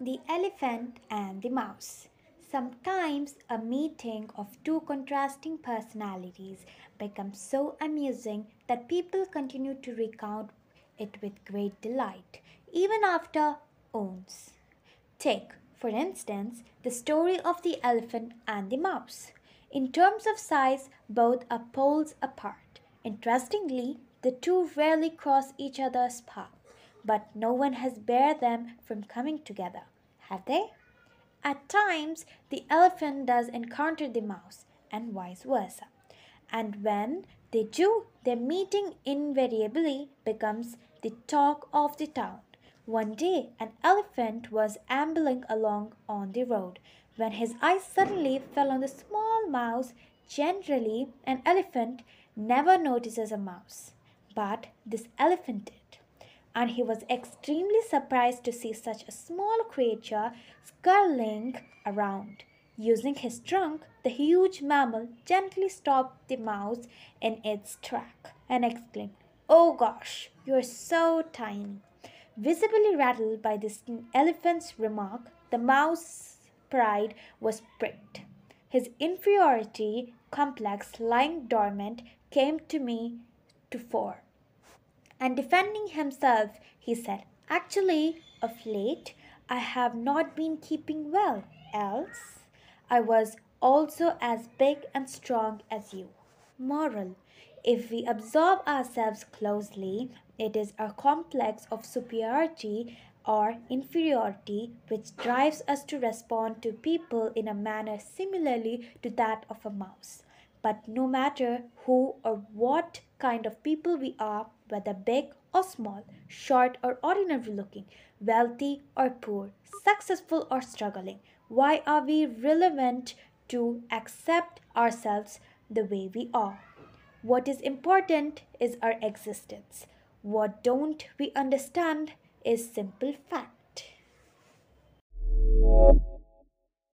The Elephant and the Mouse. Sometimes a meeting of two contrasting personalities becomes so amusing that people continue to recount it with great delight, even after owns. Take, for instance, the story of the elephant and the mouse. In terms of size, both are poles apart. Interestingly, the two rarely cross each other's path, but no one has barred them from coming together, have they? At times, the elephant does encounter the mouse, and vice versa. And when they do, their meeting invariably becomes the talk of the town. One day, an elephant was ambling along on the road when his eyes suddenly fell on the small mouse. Generally, an elephant never notices a mouse, but this elephant did and he was extremely surprised to see such a small creature scurrying around. Using his trunk, the huge mammal gently stopped the mouse in its track and exclaimed, Oh gosh, you're so tiny. Visibly rattled by this elephant's remark, the mouse's pride was pricked. His inferiority complex lying dormant came to me to fore. And defending himself, he said, Actually, of late, I have not been keeping well, else I was also as big and strong as you. Moral If we observe ourselves closely, it is a complex of superiority or inferiority which drives us to respond to people in a manner similarly to that of a mouse. But no matter who or what kind of people we are, whether big or small, short or ordinary looking, wealthy or poor, successful or struggling, why are we relevant to accept ourselves the way we are? What is important is our existence. What don't we understand is simple fact.